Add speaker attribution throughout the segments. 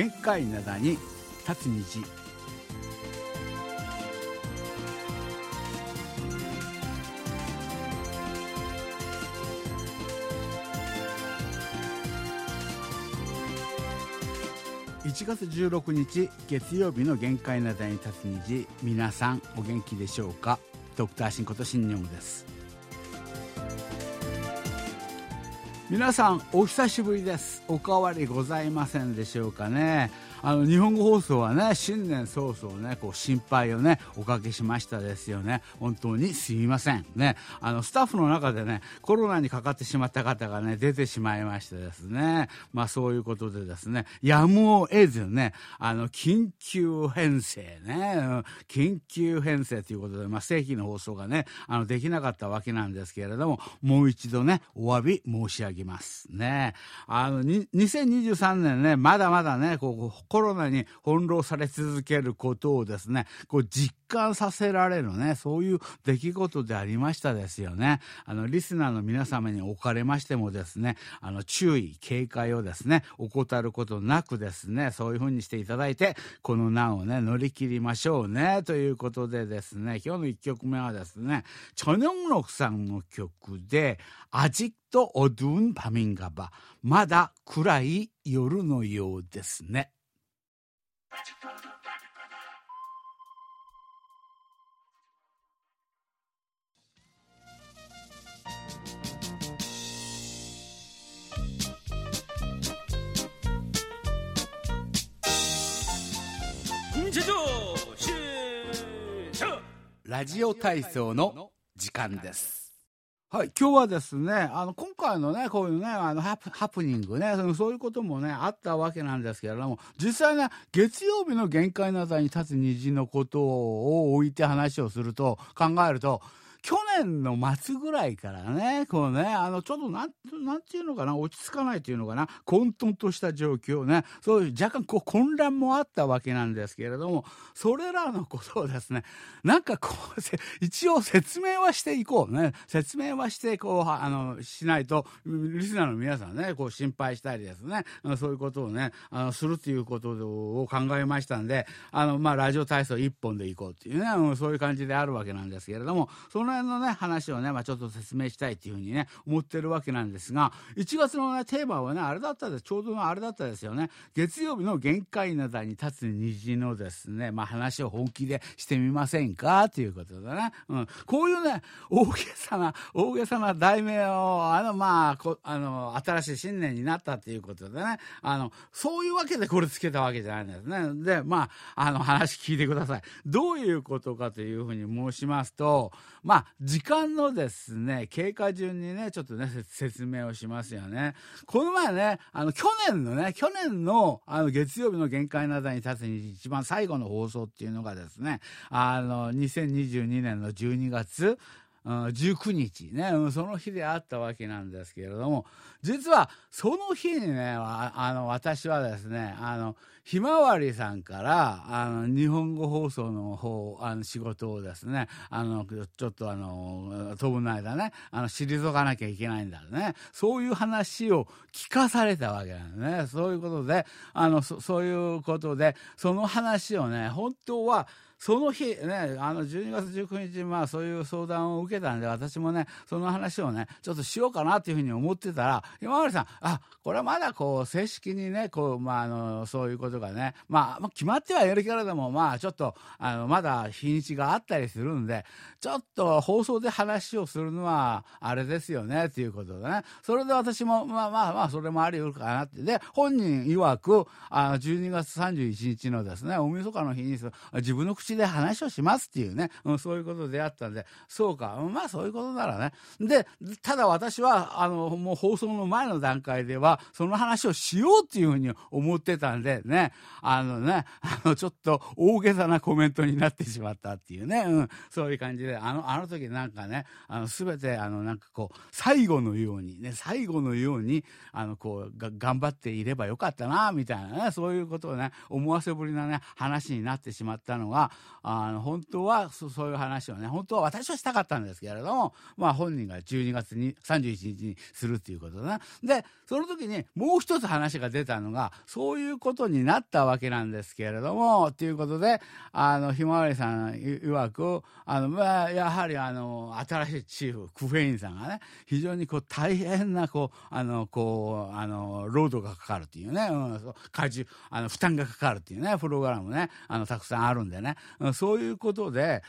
Speaker 1: 限界灘に立つ虹。1月16日月曜日の限界灘に立つ虹。皆さんお元気でしょうか？ドクターシンこと新日本です。皆さんお久しぶりです。おかわりございませんでしょうかね。あの日本語放送はね新年早々ねこう心配をねおかけしましたですよね。本当にすみません。ね。あのスタッフの中でねコロナにかかってしまった方がね出てしまいましてですね。まあそういうことでですね。やむを得ずねあの緊急編成ね。緊急編成ということでまあ正規の放送がねあのできなかったわけなんですけれどももう一度ねお詫び申し上げます。ね。あの2023年ねまだまだねこうコロナに翻弄され続けることをですね、こう実感させられるね、そういう出来事でありましたですよね。あの、リスナーの皆様におかれましてもですね、あの、注意、警戒をですね、怠ることなくですね、そういうふうにしていただいて、この難をね、乗り切りましょうね、ということでですね、今日の1曲目はですね、チョニョンロクさんの曲で、アジットオドゥンパミンガバ、まだ暗い夜のようですね。ラジオ体操の時間です。はい、今日はですね、あの、今回のね、こういうね、あのハプ、ハプニングね、そういうこともね、あったわけなんですけれども、実際ね、月曜日の限界なさに立つ虹のことを置いて話をすると、考えると、去年の末ぐらいからね、こうね、あの、ちょっとなん、なんていうのかな、落ち着かないというのかな、混沌とした状況ね、そういう若干こう混乱もあったわけなんですけれども、それらのことをですね、なんかこう、一応説明はしていこうね、説明はして、こう、あの、しないと、リスナーの皆さんね、こう心配したりですね、そういうことをね、あの、するということを考えましたんで、あの、まあ、ラジオ体操一本でいこうっていうね、そういう感じであるわけなんですけれども、その辺のね、話をね、まあ、ちょっと説明したいっていうふうにね、思ってるわけなんですが、1月のね、テーマはね、あれだったです、ちょうどあれだったですよね。月曜日の限界などに立つ虹のですね、まあ、話を本気でしてみませんか？ということでね、うん。こういうね、大げさな、大げさな題名を、あの、まあ、こあの、新しい新年になったっていうことでね、あの、そういうわけでこれつけたわけじゃないんですね。で、まあ、あの、話聞いてください。どういうことかというふうに申しますと、まあ、時間のですね、経過順にね、ちょっとね、説明をしますよね。この前ね、あの、去年のね、去年の、あの、月曜日の限界などに立つに一番最後の放送っていうのがですね、あの、2022年の12月、19日ね、その日であったわけなんですけれども、実はその日にね、あの、私はですね、あの、ひまわりさんから、あの、日本語放送の方、あの、仕事をですね、あの、ちょっとあの、飛ぶの間ね、あの、退かなきゃいけないんだね。そういう話を聞かされたわけなんですね。そういうことで、あの、そそういうことで、その話をね、本当は、その日ね、あの12月19日、まあそういう相談を受けたんで、私もね、その話をね、ちょっとしようかなっていうふうに思ってたら、今までさん、あ、これはまだこう、正式にね、こう、まああの、そういうことがね、まあ、決まってはいるけれども、まあちょっと、あの、まだ日にちがあったりするんで、ちょっと放送で話をするのは、あれですよね、っていうことでね。それで私も、まあまあまあ、それもあり得るかなって。で、本人曰く、あの、12月31日のですね、大晦日の日に、自分の口で話をしますっていうね、うん、そういうことであったんで、そうか、まあそういうことならね。で、ただ私は、あの、もう放送の前の段階では、その話をしようっていうふうに思ってたんでね、あのね、あの、ちょっと大げさなコメントになってしまったっていうね、うん、そういう感じで、あの、あの時なんかね、あの、すべて、あの、なんかこう、最後のようにね、最後のように、あの、こう、頑張っていればよかったな、みたいなね、そういうことをね、思わせぶりなね、話になってしまったのが、あの、本当はそ、そういう話をね、本当は私はしたかったんですけれども、まあ本人が12月に31日にするっていうことだな。で、その時にもう一つ話が出たのが、そういうことになったわけなんですけれども、っていうことで、あの、ひまわりさん曰く、あの、まあ、やはりあの、新しいチーフ、クフェインさんがね、非常にこう大変な、こう、あの、こう、あの、ロードがかかるっていうね、うん、荷重、あの、負担がかかるっていうね、プログラムね、あの、たくさんあるんでね、そういうことで、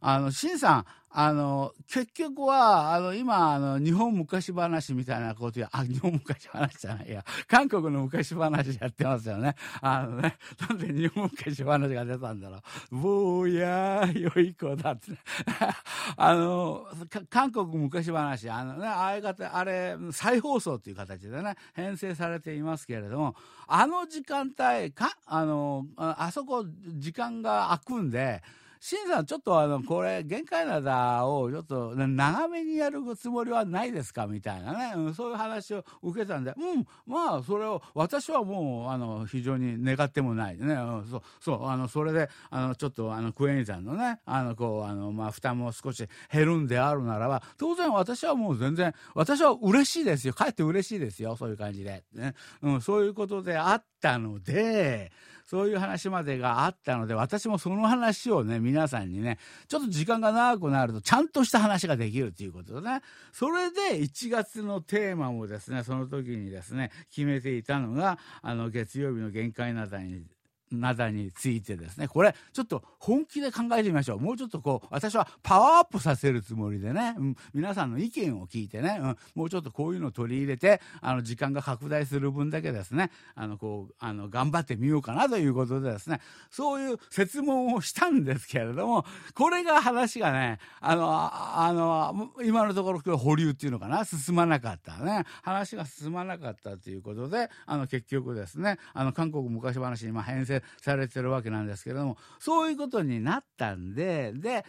Speaker 1: あの、シンさん、あの、結局は、あの、今、あの、日本昔話みたいなことや、あ、日本昔話じゃないや、韓国の昔話やってますよね。あのね、なんで日本昔話が出たんだろう。坊やよい子だって、ね、あの、韓国昔話、あのね、ああいう方、あれ、再放送っていう形でね、編成されていますけれども、あの時間帯、か、あの、あそこ、時間が空くんで、新さん、ちょっとあの、これ、限界灘をちょっと長めにやるつもりはないですか？みたいなね、うん、そういう話を受けたんで、うん、まあ、それを、私はもう、あの、非常に願ってもないね、うん、そう、そう、あの、それで、あの、ちょっと、あの、クエンさんのね、あの、こう、あの、まあ、負担も少し減るんであるならば、当然私はもう全然、私は嬉しいですよ。かえって嬉しいですよ。そういう感じで。ね。うん、そういうことであったので、そういう話までがあったので、私もその話をね、皆さんにね、ちょっと時間が長くなると、ちゃんとした話ができるということでね、それで1月のテーマもですね、その時にですね、決めていたのが、あの、月曜日の限界などに灘についてですね、これ、ちょっと本気で考えてみましょう。もうちょっとこう、私はパワーアップさせるつもりでね、うん、皆さんの意見を聞いてね、うん、もうちょっとこういうのを取り入れて、あの、時間が拡大する分だけですね、あの、こう、あの、頑張ってみようかなということでですね、そういう説問をしたんですけれども、これが話がね、あの、あの、今のところ保留っていうのかな、進まなかったね、話が進まなかったということで、あの、結局ですね、あの、韓国昔話に今編成されてるわけなんですけれどもそういうことになったんでで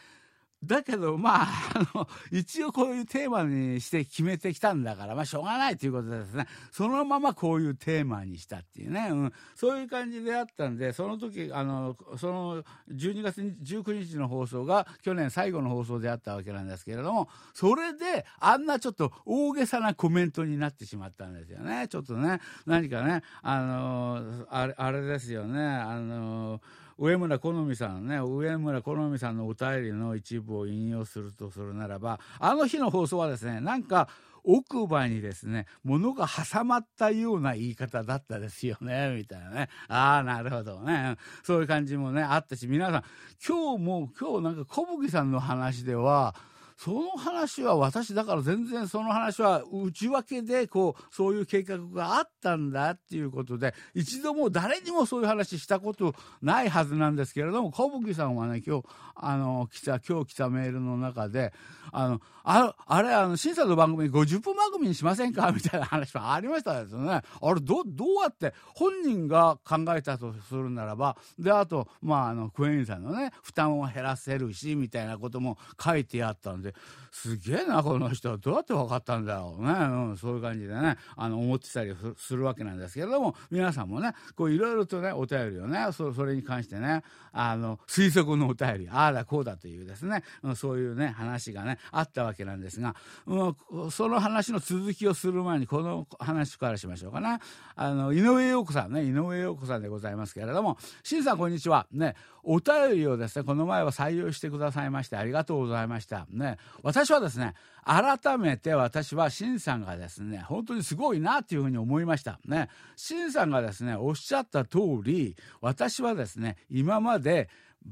Speaker 1: だけど、まあ、あの、一応こういうテーマにして決めてきたんだから、まあ、しょうがないということですね、そのままこういうテーマにしたっていうね、うん、そういう感じであったんで、その時、あの、その12月19日の放送が去年最後の放送であったわけなんですけれども、それで、あんなちょっと大げさなコメントになってしまったんですよね。ちょっとね、何かね、あの、あれあれですよね、あの、上村好美さんね上村好美さんのお便りの一部を引用するとするならばあの日の放送はですねなんか奥歯にですね、物が挟まったような言い方だったですよね、みたいなね。ああ、なるほどね。そういう感じもね、あったし、皆さん、今日も、今日なんか小吹さんの話では、その話は私だから全然その話は内訳でこうそういう計画があったんだっていうことで一度も誰にもそういう話したことないはずなんですけれども小吹さんはね今日あの来た今日来たメールの中であのああれあの審査の番組50分番組にしませんか？みたいな話はありましたですね。あれどどうやって本人が考えたとするならばであとまああのクエインさんのね負担を減らせるしみたいなことも書いてあったんで 이제 すげえなこの人。はどうやって分かったんだろうね、うん、そういう感じでねあの思ってたりするわけなんですけれども皆さんもねこういろいろとねお便りをねそれに関してねあの推測のお便りああだこうだというですね、うん、そういうね話がねあったわけなんですが、うん、その話の続きをする前にこの話からしましょうかなあの井上陽子さんね井上陽子さんでございますけれども「新さんこんにちは」ねお便りをですねこの前は採用してくださいましてありがとうございました。ね私はですね改めて私は新さんがですね本当にすごいなっていうふうに思いました。ね。新さんがですねおっしゃった通り私はですね今まで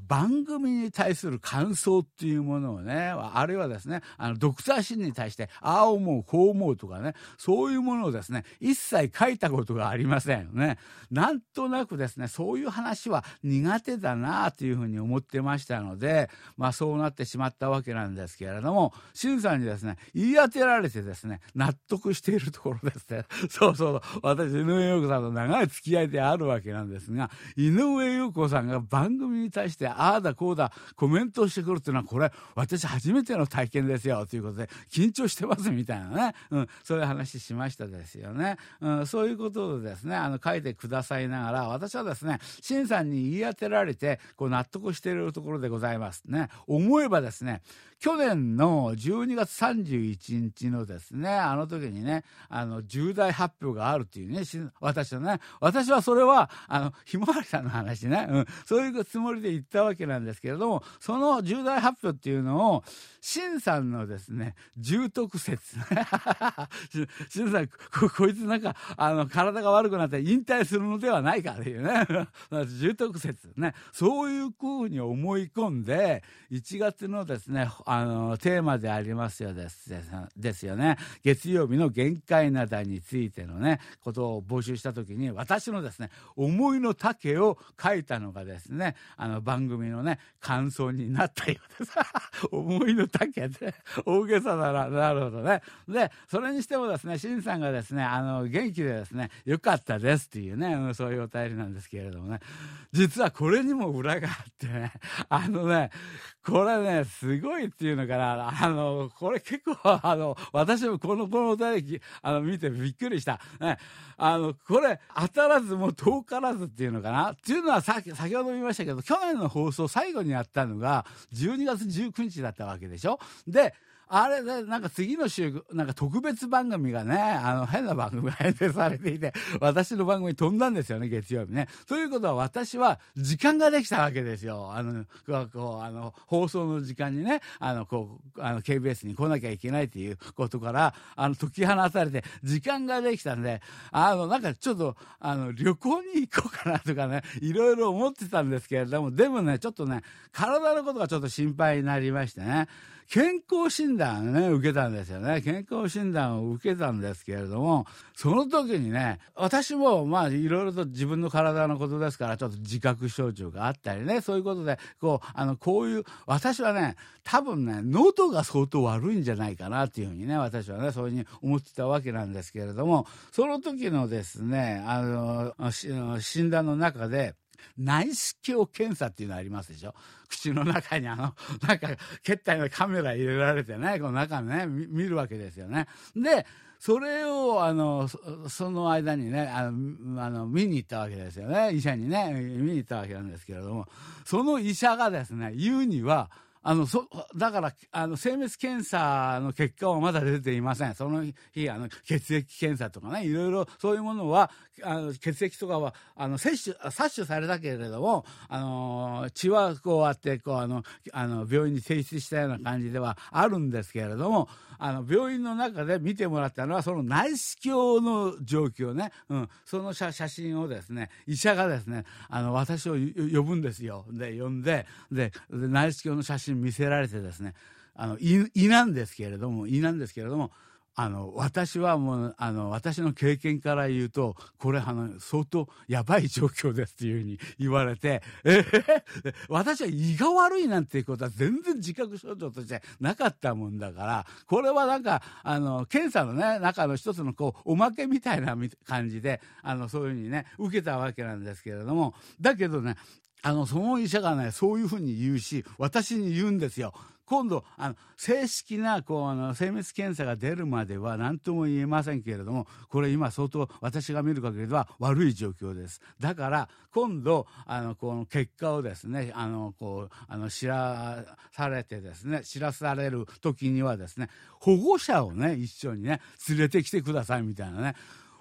Speaker 1: 番組に対する感想っていうものをね、あるいはですね、あの、ドクターシンに対して、ああ思う、こう思うとかね、そういうものをですね、一切書いたことがありませんね。なんとなくですね、そういう話は苦手だなあというふうに思ってましたので、まあそうなってしまったわけなんですけれども、シンさんにですね、言い当てられてですね、納得しているところですね。そうそう、私、井上陽子さんと長い付き合いであるわけなんですが、井上陽子さんが番組に対して、ああだこうだコメントをしてくるっていうのは、これ、私初めての体験ですよ、ということで、緊張してますみたいなね、うん、そういう話しましたですよね。うん、そういうことでですね、あの、書いてくださいながら、私はですね、新さんに言い当てられて、こう、納得しているところでございますね。思えばですね、去年の12月31日のですね、あの時にね、あの、重大発表があるっていうね、私はね、私はそれは、あの、ひまわりさんの話ね、うん、そういうつもりで言ったわけなんですけれども、その重大発表っていうのを、新さんのですね、重篤説。新さんこ、こいつなんか、あの、体が悪くなって引退するのではないかっていうね、重篤説ね、そういうふうに思い込んで、1月のですね、ああのテーマでありますよですですよね。月曜日の限界なだについてのねことを募集した時に私のですね思いの丈を書いたのがですねあの番組のね感想になったようです。思いの丈で大げさだななるほどね。でそれにしてもですねしんさんがですねあの元気でですねよかったですっていうね、うん、そういうお便りなんですけれどもね。実はこれにも裏があってねあのねこれねすごいっていうのかな、あの、これ結構、あの、私もこの、このお便り、あの、見てびっくりした。ね、あの、これ、当たらずも遠からずっていうのかな。っていうのはさ先ほど言いましたけど、去年の放送最後にやったのが、12月19日だったわけでしょ。で、あれで、なんか次の週、なんか特別番組がね、あの、変な番組が編成されていて、私の番組飛んだんですよね、月曜日ね。ということは私は時間ができたわけですよ。あの、こう、あの、放送の時間にね、あの、こう、あの、KBS に来なきゃいけないっていうことから、あの、解き放たれて、時間ができたんで、あの、なんかちょっと、あの、旅行に行こうかなとかね、いろいろ思ってたんですけれども、でもね、ちょっとね、体のことがちょっと心配になりましてね、健康診断ね、受けたんですよね。健康診断を受けたんですけれども、その時にね、私もまあいろいろと自分の体のことですから、ちょっと自覚症状があったりね、そういうことで、こう、あの、こういう、私はね、多分ね、喉が相当悪いんじゃないかなっていうふうにね、私はね、そういうふうに思ってたわけなんですけれども、その時のですね、あの、診断の中で、内視鏡検査っていうのありますでしょ？口の中にあの、なんか、血体のカメラ入れられてね、この中ね、見るわけですよね。で、それを、あの、その間にね、あの、あの見に行ったわけですよね。医者にね、見に行ったわけなんですけれども、その医者がですね、言うには、あの、そ、だから、あの、精密検査の結果はまだ出ていません。その日、あの、血液検査とかね、いろいろそういうものは、あの、血液とかは、あの、摂取、摂取されたけれども、あの、血はこうあって、こう、あの、あの、病院に提出したような感じではあるんですけれども、あの、病院の中で見てもらったのは、その内視鏡の状況ね、うん、その写真をですね、医者がですね、あの、私を呼ぶんですよ。で、呼んで、で、内視鏡の写真見せられてですねあの胃胃なんですけれども胃なんですけれどもあの私はもうあの私の経験から言うとこれあの相当やばい状況ですっていうふうに 言われてえー、私は胃が悪いなんていうことは全然自覚症状としてなかったもんだからこれはなんかあの検査のね中の一つのこうおまけみたいな感じであのそういうふうにね受けたわけなんですけれどもだけどねあの、その医者がね、そういうふうに言うし、私に言うんですよ。今度、あの、正式な、こう、あの、精密検査が出るまでは何とも言えませんけれども、これ今相当私が見る限りでは悪い状況です。だから、今度、あの、この結果をですね、あの、こう、あの、知らされてですね、知らされる時にはですね、保護者をね、一緒にね、連れてきてくださいみたいなね。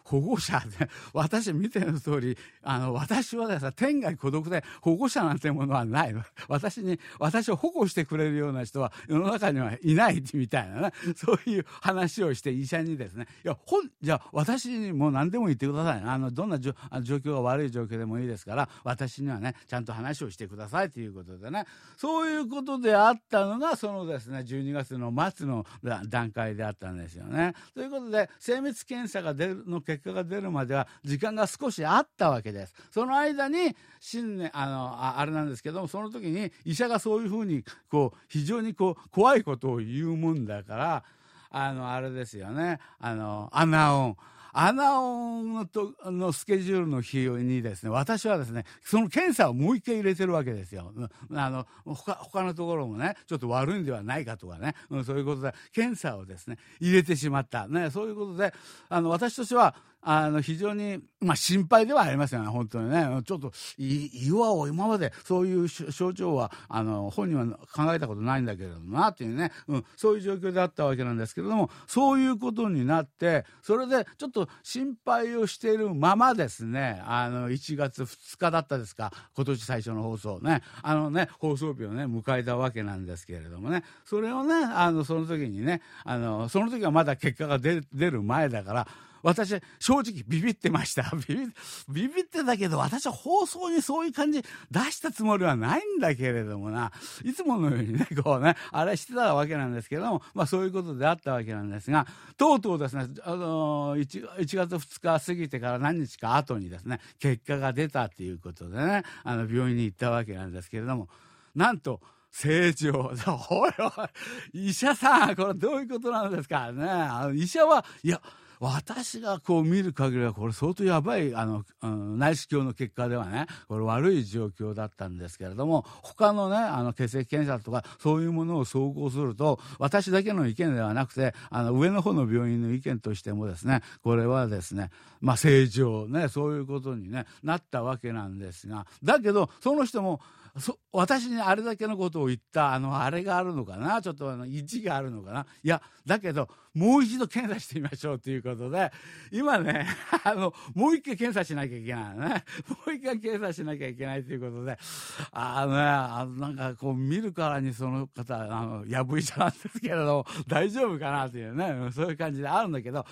Speaker 1: 保護者で、私見ての通り、あの、私はですね、天涯孤独で保護者なんてものはない。私に、私を保護してくれるような人は世の中にはいないみたいなね、そういう話をして医者にですね、いや、ほん、じゃあ私にも何でも言ってください。あの、どんな状況が悪い状況でもいいですから、私にはね、ちゃんと話をしてくださいということでね、そういうことであったのが、そのですね、12月の末の段階であったんですよね。ということで、精密検査が出るの結結果が出るまでは時間が少しあったわけです。その間に新年あのああれなんですけどもその時に医者がそういうふうにこう非常にこう怖いことを言うもんだからあのあれですよねあのアナオンアナオンとのスケジュールの日にですね、私はですね、その検査をもう一回入れてるわけですよ。あの、他、他のところもね、ちょっと悪いんではないかとかね、うん、そういうことで、検査をですね、入れてしまった。ね、そういうことで、あの、私としては、あの、非常に、まあ、心配ではありますよね、本当にね。ちょっと、岩を今まで、そういう象徴は、あの、本人は考えたことないんだけれどもな、っていうね、うん、そういう状況であったわけなんですけれども、そういうことになって、それで、ちょっと心配をしているままですね、あの、1月2日だったですか、今年最初の放送ね、あのね、放送日をね、迎えたわけなんですけれどもね、それをね、あの、その時にね、あの、その時はまだ結果が出る前だから、私、正直ビビってました。ビビ、ビビってたけど、私は放送にそういう感じ出したつもりはないんだけれどもな、いつものようにね、こうね、あれしてたわけなんですけども、まあそういうことであったわけなんですが、とうとうですね、あの1、1月2日過ぎてから何日か後にですね、結果が出たっていうことでね、あの、病院に行ったわけなんですけれども、なんと、正常。おいおい、医者さん、これどういうことなんですかね。あの医者は、いや、私がこう見る限りはこれ相当やばいあの、うん、内視鏡の結果ではねこれ悪い状況だったんですけれども他のねあの血液検査とかそういうものを総合すると私だけの意見ではなくてあの上の方の病院の意見としてもですねこれはですねまあ正常ねそういうことに、ね、なったわけなんですがだけどその人もそ私にあれだけのことを言ったあのあれがあるのかなちょっとあの意地があるのかな。いやだけどもう一度検査してみましょうということで今ね あのもう一回検査しなきゃいけないね。もう一回検査しなきゃいけないということであのねあのなんかこう見るからにその方あのやぶ医者なんですけれど大丈夫かなというねそういう感じであるんだけど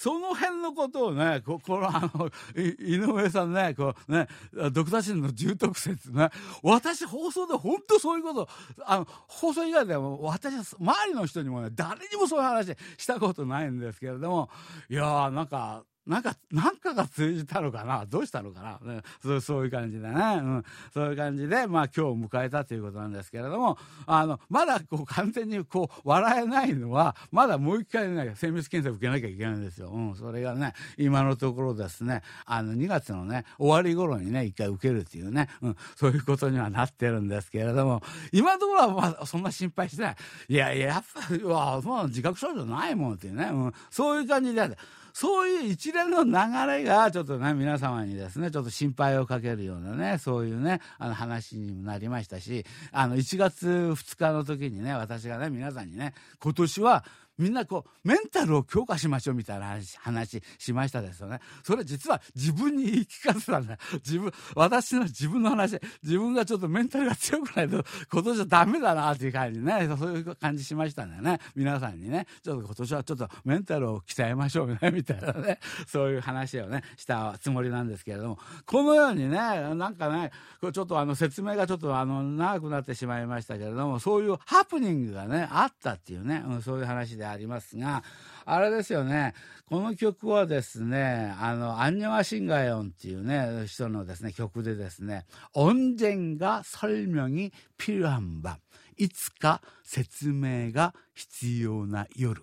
Speaker 1: その辺のことをね、ここのあの、井上さんね、こうね、ドクターシンの重篤説ね、私放送で本当そういうこと、あの、放送以外でも私は周りの人にもね、誰にもそういう話したことないんですけれども、いやーなんか、なんか、なんかが通じたのかな？どうしたのかな、ね、そうそういう感じでね、うん。そういう感じで、まあ今日を迎えたということなんですけれども、あの、まだこう完全にこう笑えないのは、まだもう一回ね、精密検査を受けなきゃいけないんですよ。うん。それがね、今のところですね、あの、2月のね、終わり頃にね、一回受けるっていうね、うん。そういうことにはなってるんですけれども、今のところはまあそんな心配してない。いやいや、やっぱり、わ、そ自覚症状ないもんっていうね、うん。そういう感じで、そういう一連の流れが、ちょっとね、皆様にですね、ちょっと心配をかけるようなね、そういうね、あの話にもなりましたし、あの、1月2日の時にね、私がね、皆さんにね、今年はみんなこう、メンタルを強化しましょうみたいな話、話しましたですよね。それ実は自分に言い聞かせたんだよ。自分、私の自分の話、自分がちょっとメンタルが強くないと、今年はダメだなっていう感じね、そういう感じしましたんだよね。皆さんにね、ちょっと今年はちょっとメンタルを鍛えましょうね、みたいなね、そういう話をね、したつもりなんですけれども、このようにね、なんかね、ちょっとあの説明がちょっとあの長くなってしまいましたけれども、そういうハプニングがね、あったっていうね、うん、そういう話でありますが、あれですよね、この曲はですね、あの、アンニョアシンガヨンっていうね、人のですね、曲でですね、언젠가설명이필요한 밤、いつか説明が必要な夜。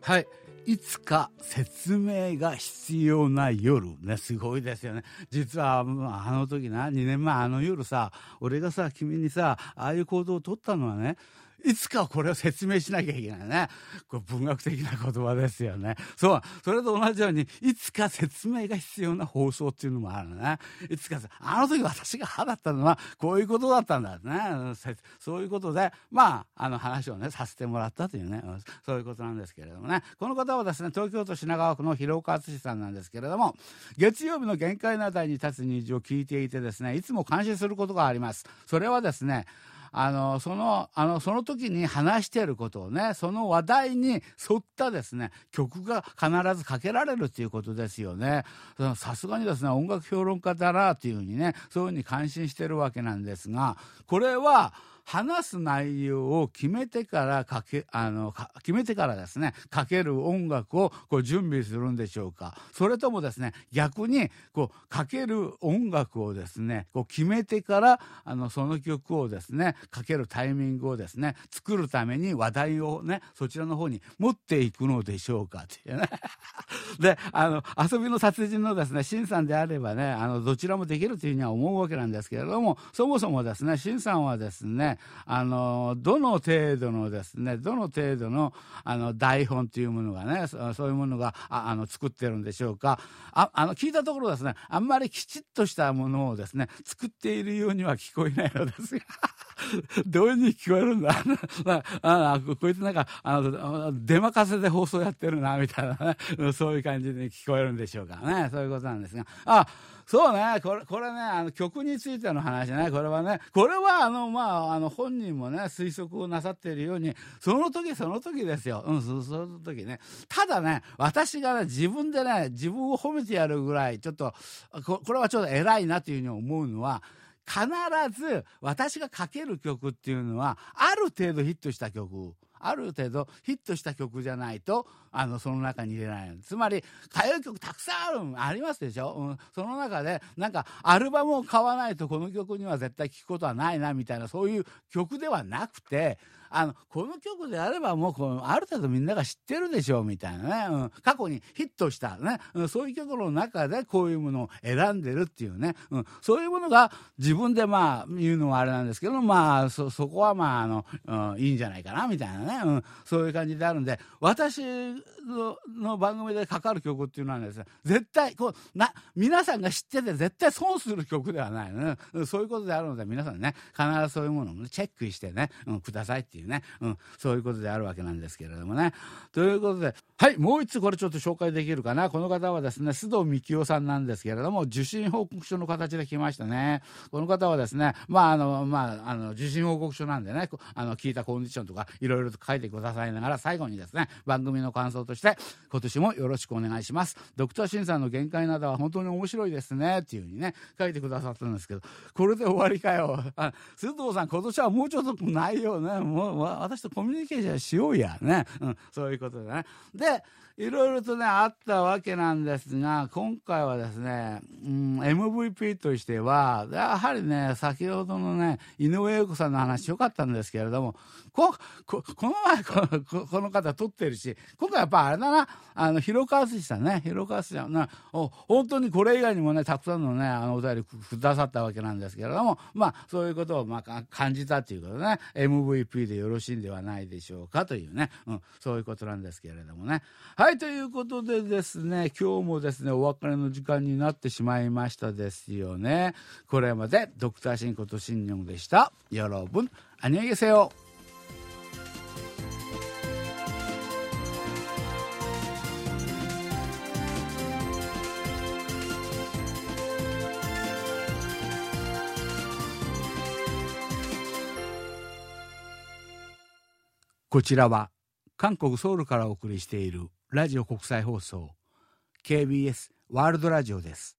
Speaker 1: はい。 いつか説明が必要な夜。ね、すごいですよね。実は、あの時な、2年前あの夜さ、俺がさ、君にさ、ああいう行動をとったのはね、いつかこれを説明しなきゃいけないね。こ文学的な言葉ですよね。そう。それと同じように、いつか説明が必要な放送っていうのもあるね。いつか、あの時私が歯だったのは、こういうことだったんだね。そういうことで、まあ、あの話をね、させてもらったというね、そういうことなんですけれどもね。この方はですね、東京都品川区の広岡敦さんなんですけれども、月曜日の限界な台に立つ虹を聞いていてですね、いつも感心することがあります。それはですね、あの、その、あの、その時に話していることをね、その話題に沿ったですね、曲が必ずかけられるっていうことですよね。さすがにですね、音楽評論家だなっていうふうにね、そういうふうに感心してるわけなんですが、これは、話す内容を決めてからかけ、あの、決めてからですね、かける音楽をこう準備するんでしょうか。それともですね、逆に、こう、かける音楽をですね、こう決めてから、あの、その曲をですね、かけるタイミングをですね、作るために話題をね、そちらの方に持っていくのでしょうかっていうね。で、あの、遊びの殺人のですね、シンさんであればね、あの、どちらもできるというふうには思うわけなんですけれども、そもそもですね、シンさんはですね、あの、どの程度のですね、どの程度の、あの、台本というものがね、そういうものが、ああの、作ってるんでしょうか。あ、あの、聞いたところですね、あんまりきちっとしたものをですね、作っているようには聞こえないのですが。どういうふうに聞こえるんだ？ああこいつなんかあの出任せで放送やってるなみたいなね。そういう感じで聞こえるんでしょうかね。そういうことなんですが。あそうね。これこれねあの曲についての話ね。これはねこれはあのまああの本人もね推測をなさっているようにその時その時ですよ。うんそその時ね。ただね私がね自分でね自分を褒めてやるぐらいちょっとこれはちょっと偉いなというふうに思うのは必ず私が書ける曲っていうのはある程度ヒットした曲。ある程度ヒットした曲じゃないとあのその中に入れないつまり歌謡曲たくさんあるありますでしょ、うん、その中でなんかアルバムを買わないとこの曲には絶対聴くことはないなみたいなそういう曲ではなくてあのこの曲であればもうこのある程度みんなが知ってるでしょうみたいなね、うん、過去にヒットしたね、うん、そういう曲の中でこういうものを選んでるっていうね、うん、そういうものが自分でまあ言うのはあれなんですけどまあそそこはまああの、うん、いいんじゃないかなみたいなね、うん、そういう感じであるんで私の番組でかかる曲っていうのはですね絶対こうな皆さんが知ってて絶対損する曲ではないのね、そういうことであるので皆さんね必ずそういうものを、ね、チェックしてね、うん、くださいっていうね、うん、そういうことであるわけなんですけれどもね。ということではいもう一つこれちょっと紹介できるかな。この方はですね須藤幹夫さんなんですけれども受信報告書の形で来ましたね。この方はですねまああのまああの受信報告書なんでねあの聞いたコンディションとかいろいろと書いてくださいながら最後にですね番組の感想として今年もよろしくお願いします。ドクターシンさんの限界などは本当に面白いですね。っていうふうにね書いてくださったんですけどこれで終わりかよ。須藤さん今年はもうちょっとないよね。もう私とコミュニケーションしようや。ね、うん、そういうことでね。でいろいろとねあったわけなんですが今回はですね、うん、MVP としてはやはりね先ほどのね井上陽子さんの話よかったんですけれどもこここの前ここの方撮ってるし今回やっぱあれだなあの広川寿司さんね広川寿司さんね本当にこれ以外にもねたくさんのねあのお便りくださったわけなんですけれどもまあそういうことをまあ感じたということでね MVP でよろしいんではないでしょうかというね、うん、そういうことなんですけれどもね。ははい、ということでですね、今日もですね、お別れの時間になってしまいましたですよね。これまで、ドクターシンことシンニョンでした。よろぶん、あにげせよ。こちらは韓国ソウルからお送りしているラジオ国際放送 KBS ワールドラジオです。